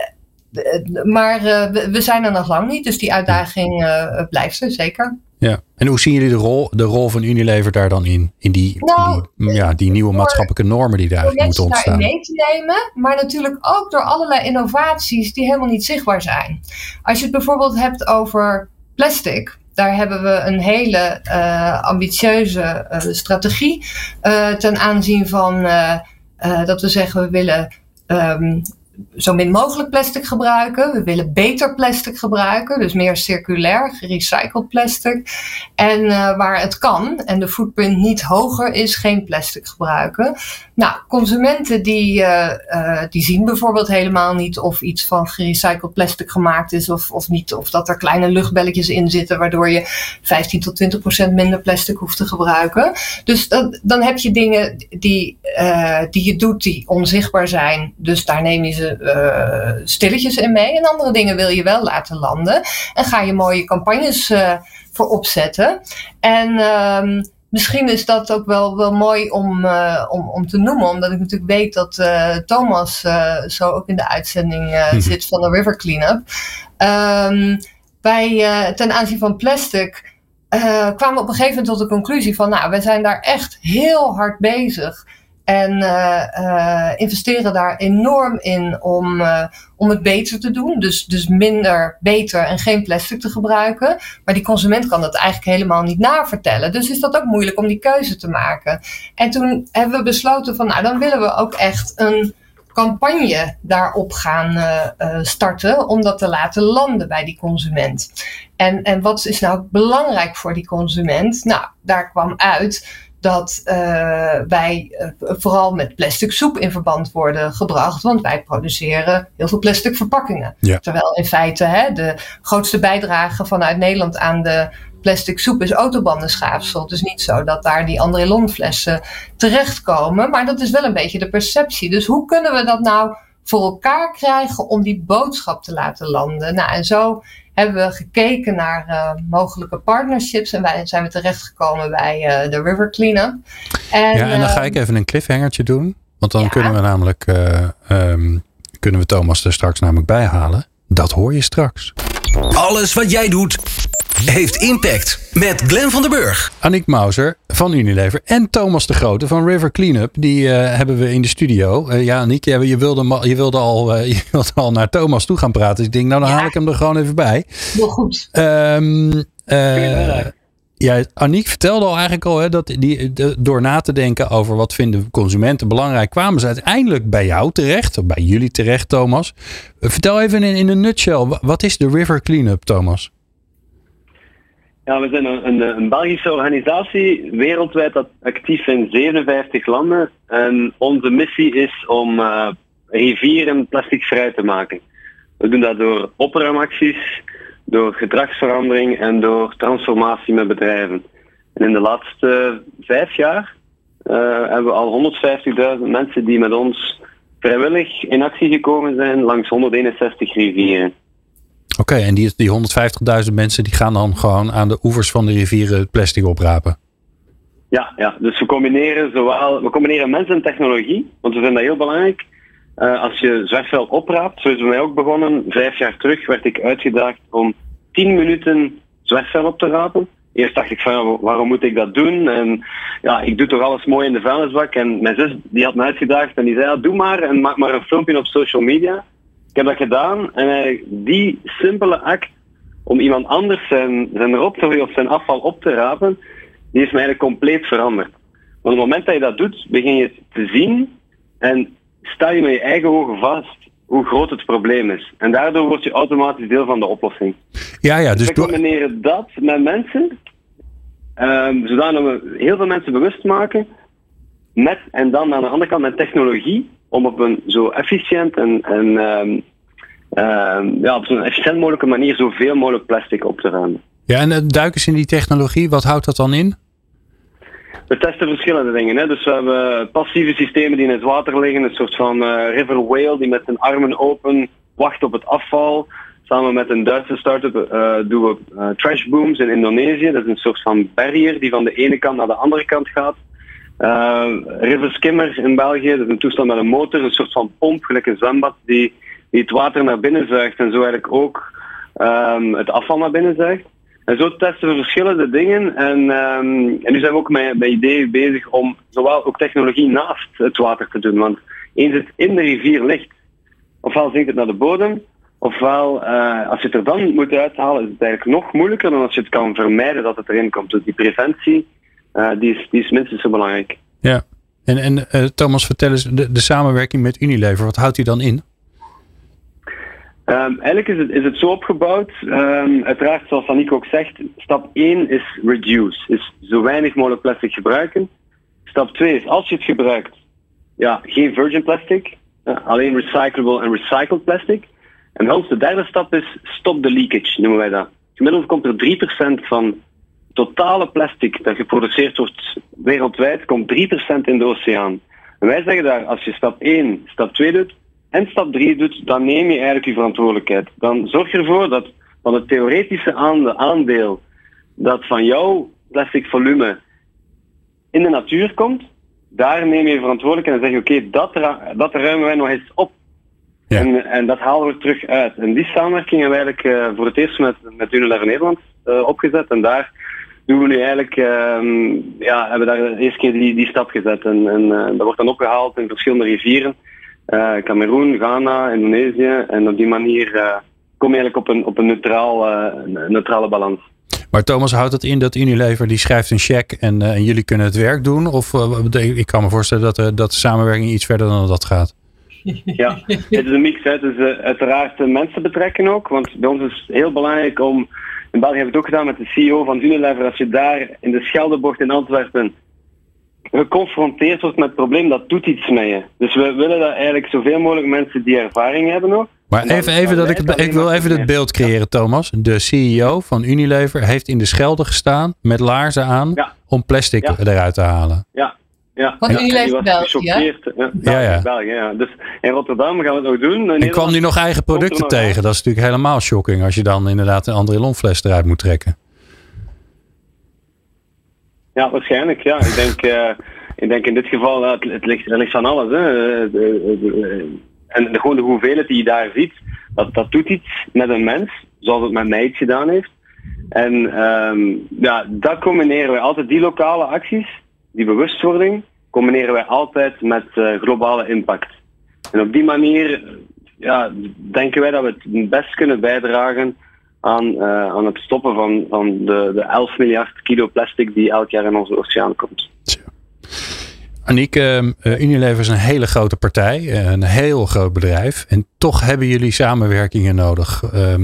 maar we, we zijn er nog lang niet. Dus die uitdaging blijft er zeker. Ja, en hoe zien jullie de rol, de rol van Unilever daar dan in? In die, nou, die, ja, die nieuwe maatschappelijke normen die daar eigenlijk moeten ontstaan. mee te nemen, maar natuurlijk ook door allerlei innovaties die helemaal niet zichtbaar zijn. Als je het bijvoorbeeld hebt over plastic, daar hebben we een hele uh, ambitieuze uh, strategie uh, ten aanzien van dat we zeggen we willen um, zo min mogelijk plastic gebruiken. We willen beter plastic gebruiken, dus meer circulair, gerecycled plastic. En uh, waar het kan en de footprint niet hoger is, geen plastic gebruiken. Nou, consumenten die, uh, uh, die zien bijvoorbeeld helemaal niet of iets van gerecycled plastic gemaakt is of, of niet. Of dat er kleine luchtbelletjes in zitten, waardoor je 15 tot 20 procent minder plastic hoeft te gebruiken. Dus dan, dan heb je dingen die, die je doet die onzichtbaar zijn. Dus daar neem je ze uh, stilletjes in mee. En andere dingen wil je wel laten landen. En ga je mooie campagnes uh, voor opzetten. En um, misschien is dat ook wel, wel mooi om, uh, om, om te noemen. Omdat ik natuurlijk weet dat Thomas zo ook in de uitzending mm zit van de River Cleanup. Um, wij ten aanzien van plastic... kwamen we op een gegeven moment tot de conclusie van, nou, we zijn daar echt heel hard bezig. En uh, uh, investeren daar enorm in om, uh, om het beter te doen. Dus, dus minder, beter en geen plastic te gebruiken. Maar die consument kan dat eigenlijk helemaal niet navertellen. Dus is dat ook moeilijk om die keuze te maken. En toen hebben we besloten van nou dan willen we ook echt een campagne daarop gaan starten. Om dat te laten landen bij die consument. En, en wat is nou belangrijk voor die consument? Nou, daar kwam uit dat uh, wij uh, vooral met plastic soep in verband worden gebracht. Want wij produceren heel veel plastic verpakkingen. Ja. Terwijl in feite hè, de grootste bijdrage vanuit Nederland aan de plastic soep is autobandenschaafsel. Het is niet zo dat daar die André flessen terechtkomen. Maar dat is wel een beetje de perceptie. Dus hoe kunnen we dat nou voor elkaar krijgen om die boodschap te laten landen? Nou, en zo hebben we gekeken naar uh, mogelijke partnerships. En wij zijn we terechtgekomen bij uh, de River Cleanup. En, ja, en dan ga ik even een cliffhangertje doen. Want dan ja. kunnen we namelijk uh, um, kunnen we Thomas er straks namelijk bij halen. Dat hoor je straks. Alles wat jij doet heeft impact. Met Glenn van den Burg. Aniek Mauser van Unilever en Thomas de Grote van River Cleanup. Die uh, hebben we in de studio. Uh, ja, Aniek, je wilde, je, wilde al, uh, *laughs* je wilde al naar Thomas toe gaan praten. Dus ik denk, nou dan ja. haal ik hem er gewoon even bij. Heel goed. Um, ja, Aniek vertelde al eigenlijk al hè, dat die, de, door na te denken over wat vinden consumenten belangrijk, kwamen ze uiteindelijk bij jou terecht, of bij jullie terecht, Thomas. Vertel even in, in een nutshell, wat is de River Cleanup, Thomas? Ja, we zijn een, een, Belgische organisatie, wereldwijd actief in 57 landen. En onze missie is om uh, rivieren plasticvrij te maken. We doen dat door opruimacties, door gedragsverandering en door transformatie met bedrijven. En in de laatste vijf jaar uh, hebben we al 150.000 mensen die met ons vrijwillig in actie gekomen zijn langs 161 rivieren. Oké, en die, die 150.000 mensen die gaan dan gewoon aan de oevers van de rivieren het plastic oprapen? Ja, ja, dus we combineren zowel we combineren mensen en technologie, want we vinden dat heel belangrijk. Uh, als je zwerfvuil opraapt, zo is mij ook begonnen, vijf jaar terug werd ik uitgedaagd om 10 minuten zwerfvuil op te rapen. Eerst dacht ik van waarom moet ik dat doen? En ja, ik doe toch alles mooi in de vuilnisbak. En mijn zus die had me uitgedaagd en die zei doe maar en maak maar een filmpje op social media. Ik heb dat gedaan en die simpele act om iemand anders zijn, zijn rotzooi of zijn afval op te rapen, die is mij eigenlijk compleet veranderd. Want op het moment dat je dat doet, begin je het te zien en stel je met je eigen ogen vast hoe groot het probleem is. En daardoor word je automatisch deel van de oplossing. Ja, ja. Dus we combineren dat met mensen, um, zodat we heel veel mensen bewust maken, met, en dan aan de andere kant met technologie, om op een zo efficiënt en, en um, um, ja, op zo'n efficiënt mogelijke manier zoveel mogelijk plastic op te ruimen. Ja, en duik eens in die technologie, wat houdt dat dan in? We testen verschillende dingen. Hè. Dus we hebben passieve systemen die in het water liggen, een soort van uh, river whale die met zijn armen open wacht op het afval. Samen met een Duitse start-up uh, doen we uh, trash booms in Indonesië. Dat is een soort van barrier die van de ene kant naar de andere kant gaat. River skimmer in België, dat is een toestel met een motor, een soort van pomp, gelijk een zwembad, die, het water naar binnen zuigt en zo eigenlijk ook um, het afval naar binnen zuigt. En zo testen we verschillende dingen. En, um, en nu zijn we ook met, met ideeën bezig om zowel ook technologie naast het water te doen. Want eens het in de rivier ligt, ofwel zinkt het naar de bodem, ofwel uh, als je het er dan moet uithalen, is het eigenlijk nog moeilijker dan als je het kan vermijden dat het erin komt. Dus die preventie, die, is, die is minstens zo belangrijk. Ja, en, en uh, Thomas, vertel eens, de, de samenwerking met Unilever, wat houdt die dan in? Um, eigenlijk is het, is het zo opgebouwd. Um, uiteraard, zoals Annick ook zegt, stap 1 is reduce. Is zo weinig mogelijk plastic gebruiken. Stap 2 is als je het gebruikt, ja, geen virgin plastic. Uh, alleen recyclable en recycled plastic. En de derde stap is stop the leakage, noemen wij dat. Gemiddeld komt er 3% van totale plastic dat geproduceerd wordt wereldwijd, komt 3% in de oceaan. En wij zeggen daar, als je stap 1, stap 2 doet, en stap 3 doet, dan neem je eigenlijk je verantwoordelijkheid. Dan zorg je ervoor dat van het theoretische aandeel dat van jouw plastic volume in de natuur komt, daar neem je verantwoordelijkheid en zeg je oké, okay, dat, dat ruimen wij nog eens op. Ja. En, en dat halen we terug uit. En die samenwerking hebben we eigenlijk uh, voor het eerst met, met Unilever Nederland uh, opgezet. En daar doen we nu eigenlijk, uh, ja, hebben we daar de eerste keer die, die stap gezet. En, en uh, dat wordt dan opgehaald in verschillende rivieren uh, Cameroen, Ghana, Indonesië. En op die manier uh, kom je eigenlijk op een, op een neutraal, uh, neutrale balans. Maar Thomas, houdt het in dat Unilever die schrijft een check en, en jullie kunnen het werk doen? Of ik kan me voorstellen dat, dat de samenwerking iets verder dan dat gaat. *laughs* Ja, het is een mix. Hè. Dus uiteraard mensen betrekken ook. Want bij ons is het heel belangrijk om... In België hebben we het ook gedaan met de CEO van Unilever. Als je daar in de Scheldebocht in Antwerpen geconfronteerd wordt met het probleem, dat doet iets met je. Dus we willen dat eigenlijk zoveel mogelijk mensen die ervaring hebben nog. Maar even, even dat ik, ik wil even het beeld creëren, Thomas. De CEO van Unilever heeft in de Schelde gestaan met laarzen aan om plastic eruit te halen. Ja, ja. Van. Unilever België, ja? Ja, ja. België, ja. Dus in Rotterdam gaan we het nog doen. En kwam nu nog eigen producten tegen? Dat is natuurlijk helemaal shocking als je dan inderdaad een andere lonfles eruit moet trekken. Ja, waarschijnlijk. Ja. Ik, denk, uh, ik denk in dit geval, uh, het, het, ligt, er ligt van alles. Hè. De, de, de, en de, gewoon de hoeveelheid die je daar ziet, dat, dat doet iets met een mens, zoals het met mij iets gedaan heeft. En um, ja, dat combineren wij altijd, die lokale acties, die bewustwording, combineren wij altijd met uh, globale impact. En op die manier ja, denken wij dat we het best kunnen bijdragen aan, uh, aan het stoppen van, van de, de 11 miljard kilo plastic die elk jaar in onze oceaan komt. Aniek, uh, Unilever is een hele grote partij, een heel groot bedrijf. En toch hebben jullie samenwerkingen nodig. Uh,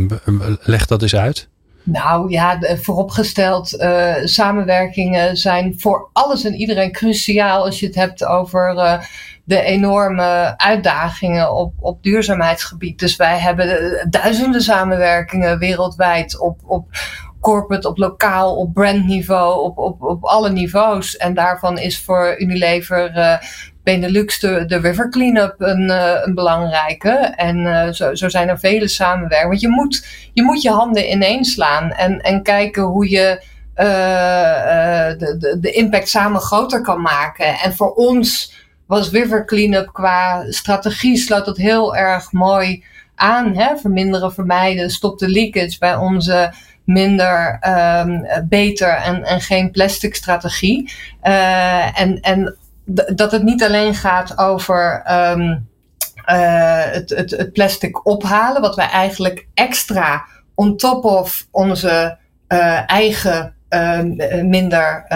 leg dat eens uit. Nou ja, vooropgesteld, uh, samenwerkingen zijn voor alles en iedereen cruciaal als je het hebt over uh, de enorme uitdagingen op, op duurzaamheidsgebied. Dus wij hebben duizenden samenwerkingen wereldwijd op, op corporate, op lokaal, op brandniveau, op, op, op alle niveaus. En daarvan is voor Unilever Benelux de, de river cleanup een, een belangrijke. En uh, zo, zo zijn er vele samenwerkingen. Want je moet je, moet je handen ineens slaan en, en kijken hoe je de, de, de impact samen groter kan maken. En voor ons was River Cleanup qua strategie sloot dat heel erg mooi aan. Hè? Verminderen, vermijden, stop de leakage bij onze minder, um, beter en, en geen plastic strategie. En en dat het niet alleen gaat over um, uh, het, het, plastic ophalen, wat wij eigenlijk extra on top of onze uh, eigen minder,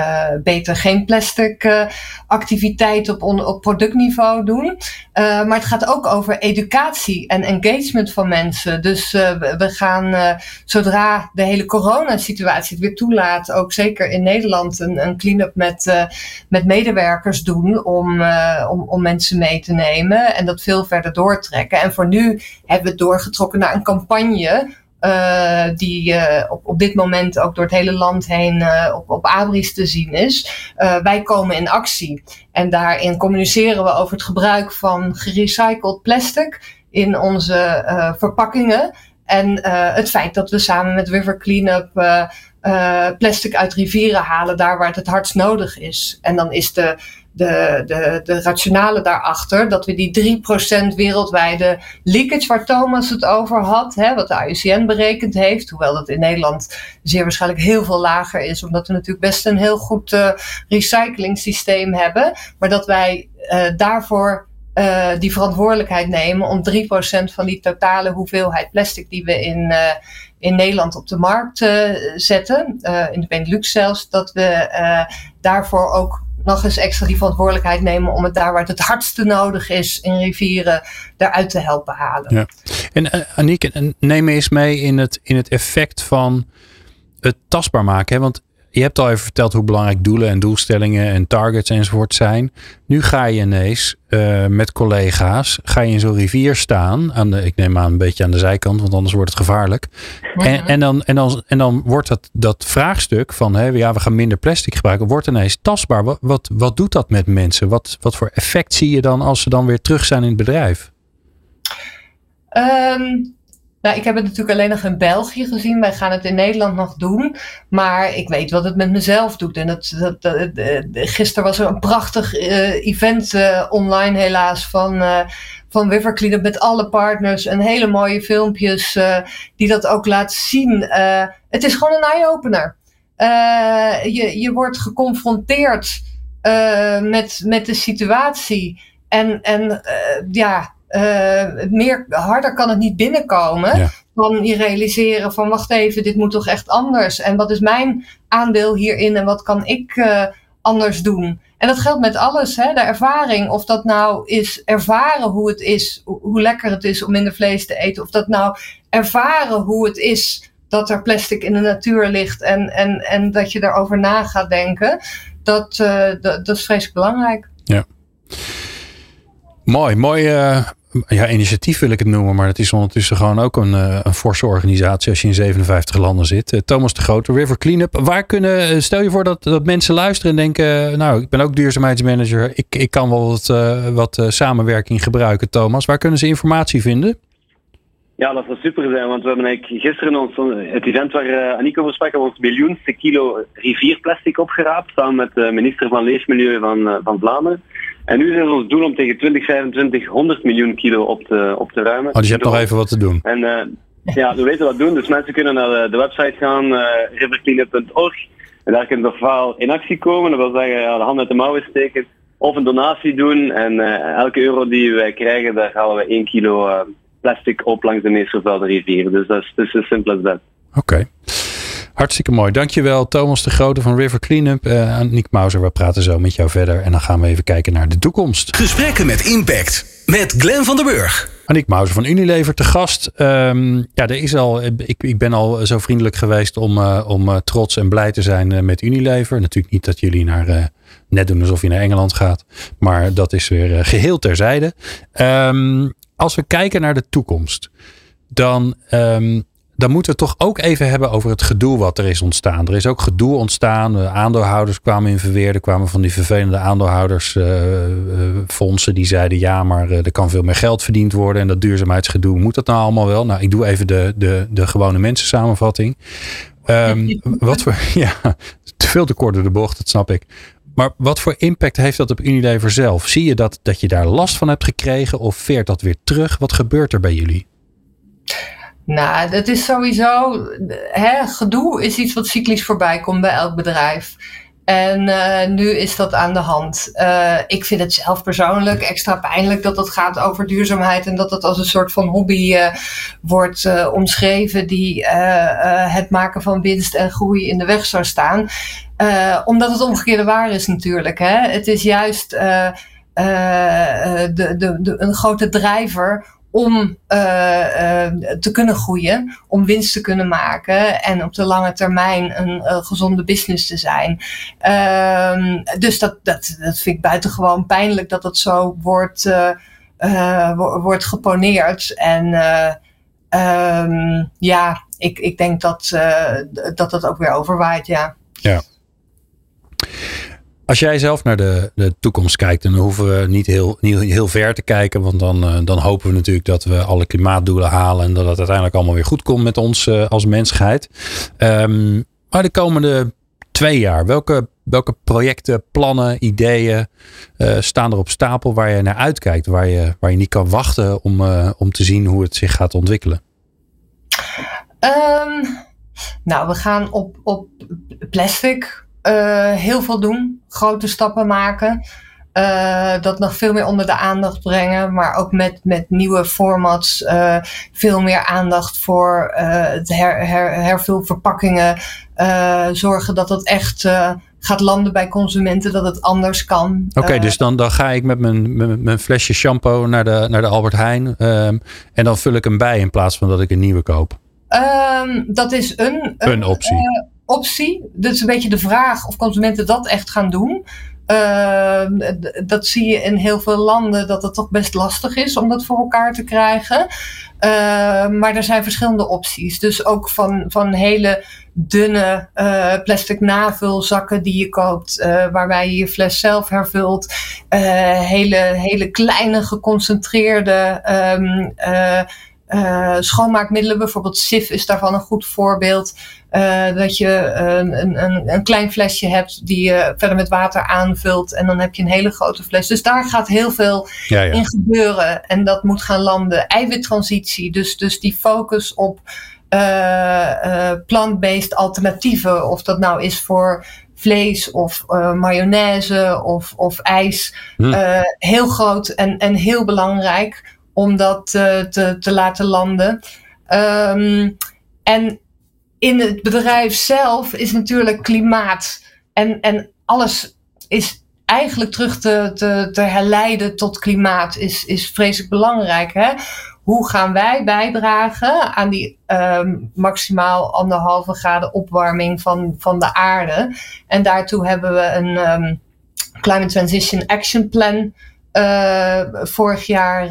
beter geen plastic activiteit op, op productniveau doen. maar het gaat ook over educatie en engagement van mensen. Dus we gaan, zodra de hele coronasituatie het weer toelaat, ook zeker in Nederland, een, een clean-up met, met medewerkers doen om, om, om mensen mee te nemen en dat veel verder doortrekken. En voor nu hebben we het doorgetrokken naar een campagne. Uh, die uh, op, op dit moment ook door het hele land heen uh, op, op abris te zien is. wij komen in actie. En daarin communiceren we over het gebruik van gerecycled plastic in onze verpakkingen. En het feit dat we samen met River Cleanup plastic uit rivieren halen, daar waar het het hardst nodig is. En dan is de de, de, de rationale daarachter, dat we die 3% wereldwijde leakage waar Thomas het over had, hè, wat de IUCN berekend heeft, hoewel dat in Nederland zeer waarschijnlijk heel veel lager is, omdat we natuurlijk best een heel goed uh, recycling systeem hebben, maar dat wij uh, daarvoor uh, die verantwoordelijkheid nemen om 3% van die totale hoeveelheid plastic die we in, in Nederland op de markt zetten, in de Benelux zelfs, dat we daarvoor ook nog eens extra die verantwoordelijkheid nemen om het daar waar het het hardste nodig is in rivieren eruit te helpen halen. Ja. En uh, Aniek, neem me eens mee in het, in het effect van het tastbaar maken. Hè? Want je hebt al even verteld hoe belangrijk doelen en doelstellingen en targets enzovoort zijn. Nu ga je ineens uh, met collega's, ga je in zo'n rivier staan. Aan de, ik neem aan een beetje aan de zijkant, want anders wordt het gevaarlijk. En, en, dan, en, dan, en dan wordt dat, dat vraagstuk van hè, ja, we gaan minder plastic gebruiken, wordt ineens tastbaar. Wat, wat, wat doet dat met mensen? Wat, wat voor effect zie je dan als ze dan weer terug zijn in het bedrijf? Um, nou, ik heb het natuurlijk alleen nog in België gezien. Wij gaan het in Nederland nog doen. Maar ik weet wat het met mezelf doet. En dat, dat, dat gisteren was er een prachtig uh, event uh, online helaas van, uh, van met alle partners. En hele mooie filmpjes die dat ook laten zien. het is gewoon een eye-opener. je, je wordt geconfronteerd met, met de situatie. En, en ja, meer harder kan het niet binnenkomen. Ja. Van je realiseren van wacht even, dit moet toch echt anders. En wat is mijn aandeel hierin en wat kan ik uh, anders doen? En dat geldt met alles, hè? de ervaring. Of dat nou is ervaren hoe het is, hoe lekker het is om minder vlees te eten. Of dat nou ervaren hoe het is dat er plastic in de natuur ligt en, en, en dat je daarover na gaat denken. Dat, uh, dat, dat is vreselijk belangrijk. Ja. Mooi, mooi, uh, ja, initiatief wil ik het noemen, maar het is ondertussen gewoon ook een, uh, een forse organisatie als je in 57 landen zit. Uh, Thomas de Grote, River Cleanup. Waar kunnen, eh, stel je voor dat, dat mensen luisteren en denken, nou, ik ben ook duurzaamheidsmanager, ik, ik kan wel wat, wat samenwerking gebruiken, Thomas. Waar kunnen ze informatie vinden? Ja, dat zou super zijn, want we hebben eigenlijk gisteren ons, het event waar uh, over sprak, ons miljoenste kilo rivierplastic opgeraapt, samen met de minister van Leefmilieu van, van Vlaanderen. En nu is het ons doel om tegen 2025 100 miljoen kilo op te, op te ruimen. Oh, dus je hebt nog even wat te doen. En uh, ja, we weten wat doen. Dus mensen kunnen naar de, de website gaan, uh, rivercleanup.org. En daar kunnen ze ofwel in actie komen, dat wil zeggen ja, de hand uit de mouwen steken. Of een donatie doen. En uh, elke euro die wij krijgen, daar halen we 1 kilo plastic op langs de meest vervuilde rivieren. Dus dat is, dat as simple as that. Oké. Okay. Hartstikke mooi. Dankjewel Thomas de Grote van River Cleanup. Uh, Nick Mauser, we praten zo met jou verder. En dan gaan we even kijken naar de toekomst. Gesprekken met impact. Met Glenn van der Burg. Aniek Mauser van Unilever te gast. Um, ja, er is al, ik, ik ben al zo vriendelijk geweest om, uh, om uh, trots en blij te zijn met Unilever. Natuurlijk niet dat jullie naar, net doen alsof je naar Engeland gaat. Maar dat is weer geheel terzijde. Um, als we kijken naar de toekomst. Dan um, dan moeten we het toch ook even hebben over het gedoe wat er is ontstaan. Er is ook gedoe ontstaan. De aandeelhouders kwamen in verweer. Er kwamen van die vervelende aandeelhoudersfondsen uh, die zeiden ja, maar er kan veel meer geld verdiend worden. En dat duurzaamheidsgedoe, moet dat nou allemaal wel? Nou, ik doe even de, de, de gewone mensen samenvatting. Um, *laughs* wat voor, *laughs* ja, te veel te kort door de bocht, dat snap ik. Maar wat voor impact heeft dat op Unilever zelf? Zie je dat, dat je daar last van hebt gekregen of veert dat weer terug? Wat gebeurt er bij jullie? Nou, dat is sowieso. Hè, gedoe is iets wat cyclisch voorbij komt bij elk bedrijf. En uh, nu is dat aan de hand. Uh, ik vind het zelf persoonlijk extra pijnlijk dat het gaat over duurzaamheid en dat het als een soort van hobby uh, wordt omschreven die het maken van winst en groei in de weg zou staan. omdat het omgekeerde waar is natuurlijk. Hè? Het is juist de, de, de, een grote drijver om uh, uh, te kunnen groeien, om winst te kunnen maken en op de lange termijn een uh, gezonde business te zijn. Ehm, dus dat, dat, dat vind ik buitengewoon pijnlijk dat dat zo wordt, wordt geponeerd. En um, ja, ik, ik denk dat, dat dat ook weer overwaait, ja. Ja. Als jij zelf naar de, de toekomst kijkt, dan hoeven we niet heel, heel ver te kijken. Want dan, uh, dan hopen we natuurlijk dat we alle klimaatdoelen halen. En dat het uiteindelijk allemaal weer goed komt met ons uh, als mensheid. Um, maar de komende twee jaar, welke, welke projecten, plannen, ideeën uh, staan er op stapel waar je naar uitkijkt? Waar je, waar je niet kan wachten om, om te zien hoe het zich gaat ontwikkelen? Um, nou, we gaan op, op plastic uh, heel veel doen, grote stappen maken. Uh, dat nog veel meer onder de aandacht brengen, maar ook met, met nieuwe formats uh, veel meer aandacht voor het her, her, hervul verpakkingen. zorgen dat het echt gaat landen bij consumenten, dat het anders kan. Oké, dus dan, dan ga ik met mijn, mijn, mijn, flesje shampoo naar de, naar de Albert Heijn um, en dan vul ik hem bij in plaats van dat ik een nieuwe koop. Um, dat is een, een, een optie optie. Dat is een beetje de vraag of consumenten dat echt gaan doen. Uh, dat zie je in heel veel landen dat het toch best lastig is om dat voor elkaar te krijgen. Uh, maar er zijn verschillende opties. Dus ook van, van hele dunne uh, plastic navulzakken die je koopt, waarbij je je fles zelf hervult. hele, hele kleine geconcentreerde um, uh, schoonmaakmiddelen, bijvoorbeeld SIF is daarvan een goed voorbeeld. Uh, dat je een, een, een, klein flesje hebt die je verder met water aanvult en dan heb je een hele grote fles. Dus daar gaat heel veel ja, ja. in gebeuren en dat moet gaan landen. Eiwittransitie, dus, dus die focus op uh, plant-based alternatieven, of dat nou is voor vlees of mayonaise of, of ijs, hm. heel groot en, en heel belangrijk om dat uh, te, te laten landen. Um, en in het bedrijf zelf is natuurlijk klimaat en, en alles is eigenlijk terug te, te, herleiden tot klimaat is, is vreselijk belangrijk. Hè? Hoe gaan wij bijdragen aan die um, maximaal anderhalve graden opwarming van, van de aarde? En daartoe hebben we een um, Climate Transition Action Plan uh, vorig jaar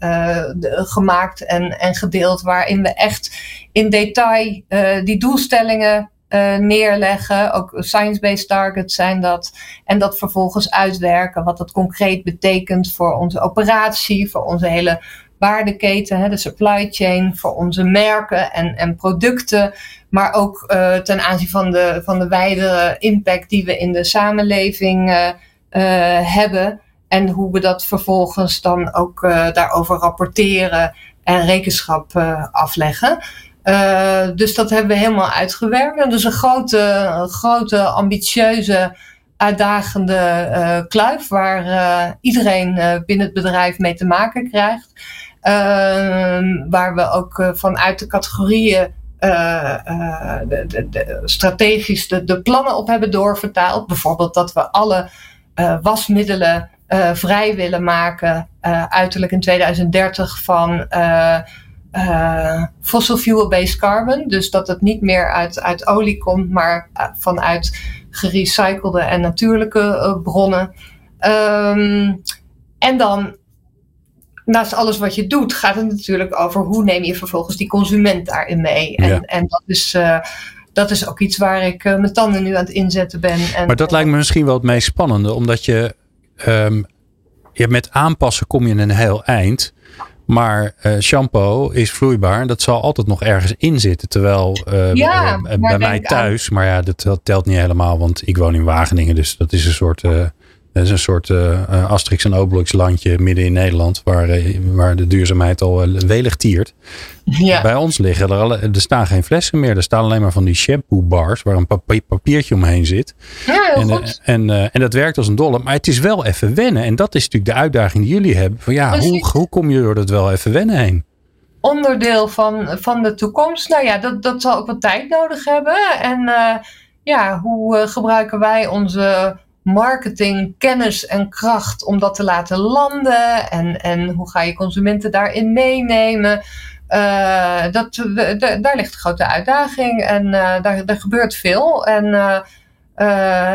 uh, gemaakt en, en gedeeld, waarin we echt in detail die doelstellingen neerleggen. Ook science-based targets zijn dat. En dat vervolgens uitwerken, wat dat concreet betekent voor onze operatie, voor onze hele waardeketen, hè, de supply chain, voor onze merken en, en producten. Maar ook ten aanzien van de, van de wijdere impact die we in de samenleving hebben. En hoe we dat vervolgens dan ook uh, daarover rapporteren en rekenschap uh, afleggen. Uh, dus dat hebben we helemaal uitgewerkt. En dus een grote, grote ambitieuze, uitdagende kluif waar iedereen binnen het bedrijf mee te maken krijgt. waar we ook vanuit de categorieën de, de, strategisch de plannen op hebben doorvertaald. Bijvoorbeeld dat we alle wasmiddelen uh, vrij willen maken, uh, uiterlijk in 2030, van uh, fossil fuel-based carbon. Dus dat het niet meer uit, uit olie komt, maar vanuit gerecyclede en natuurlijke bronnen. Um, en dan, naast alles wat je doet, gaat het natuurlijk over hoe neem je vervolgens die consument daarin mee. En, ja. en dat is dat is ook iets waar ik uh, mijn tanden nu aan het inzetten ben. En, maar dat lijkt me misschien wel het meest spannende, omdat je um, ja, met aanpassen kom je een heel eind. Maar uh, shampoo is vloeibaar. Dat zal altijd nog ergens in zitten. Terwijl uh, ja, bij mij thuis, maar ja, dat, dat, telt niet helemaal. Want ik woon in Wageningen. Dus dat is een soort uh, Dat is een soort uh, Asterix en Obelix landje midden in Nederland. Waar, waar de duurzaamheid al welig tiert. Ja. Bij ons liggen er, alle, er staan geen flessen meer. Er staan alleen maar van die shampoo bars. Waar een papiertje omheen zit. Ja, en, goed. En, en dat werkt als een dolle. Maar het is wel even wennen. En dat is natuurlijk de uitdaging die jullie hebben. Van ja, hoe, hoe kom je door dat wel even wennen heen? onderdeel van, van de toekomst. Nou ja, dat, dat zal ook wat tijd nodig hebben. En ja, hoe gebruiken wij onze marketing, kennis en kracht om dat te laten landen? En, en hoe ga je consumenten daarin meenemen? Uh, dat, de, de, daar ligt een grote uitdaging en daar, daar gebeurt veel. En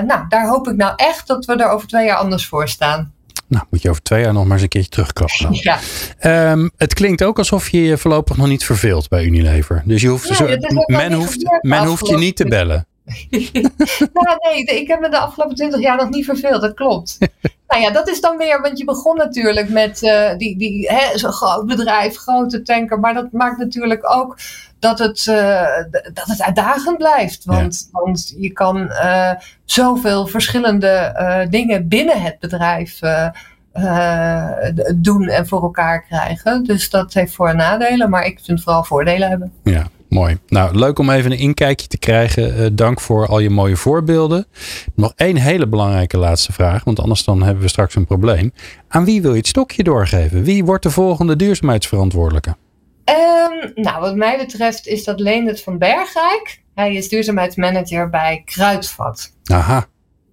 nou, daar hoop ik nou echt dat we er over twee jaar anders voor staan. Nou, moet je over twee jaar nog maar eens een keertje terugklappen. *laughs* Ja. Um, het klinkt ook alsof je je voorlopig nog niet verveelt bij Unilever. Dus je hoeft, Ja, zo, men, hoeft, men hoeft je niet te bellen. *laughs* nou, nee, ik heb me de afgelopen twintig jaar nog niet verveeld, dat klopt. *laughs* nou ja, dat is dan weer, want je begon natuurlijk met eh, die, die, hè, zo'n groot bedrijf, grote tanker. Maar dat maakt natuurlijk ook dat het, eh, dat het uitdagend blijft. Want, want je kan eh, zoveel verschillende dingen binnen het bedrijf doen en voor elkaar krijgen. Dus dat heeft voor- en nadelen, maar ik vind vooral voordelen hebben. Ja, mooi. Nou, leuk om even een inkijkje te krijgen. Eh, dank voor al je mooie voorbeelden. Nog één hele belangrijke laatste vraag, want anders dan hebben we straks een probleem. Aan wie wil je het stokje doorgeven? Wie wordt de volgende duurzaamheidsverantwoordelijke? Ehm, nou, wat mij betreft is dat Leendert van Bergrijk. Hij is duurzaamheidsmanager bij Kruidvat. Aha,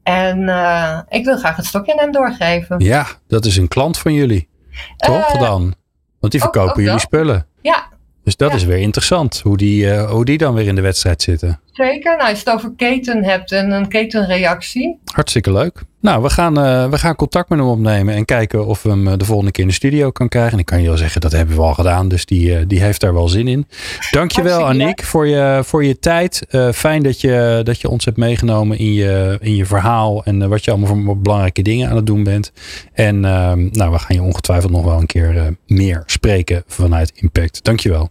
En eh, ik wil graag het stokje aan hem doorgeven. ja, dat is een klant van jullie. Toch Eh, dan? Want die verkopen ook jullie spullen. Ja, Dus dat Ja. is weer interessant, hoe die, eh, hoe die dan weer in de wedstrijd zitten. Zeker. Nou, als je het over keten hebt en een ketenreactie. Hartstikke leuk. Nou, we gaan, eh, we gaan contact met hem opnemen en kijken of we hem eh, de volgende keer in de studio kan krijgen. En ik kan je wel zeggen, dat hebben we al gedaan. Dus die, eh, die heeft daar wel zin in. Dankjewel Aniek voor je, voor je tijd. Eh, fijn dat je, dat je ons hebt meegenomen in je, in je verhaal. En wat je allemaal voor belangrijke dingen aan het doen bent. En ehm, nou, we gaan je ongetwijfeld nog wel een keer eh, meer spreken vanuit Impact. Dankjewel.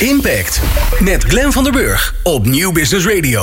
Impact met Glenn van der Burg op Nieuw Business Radio.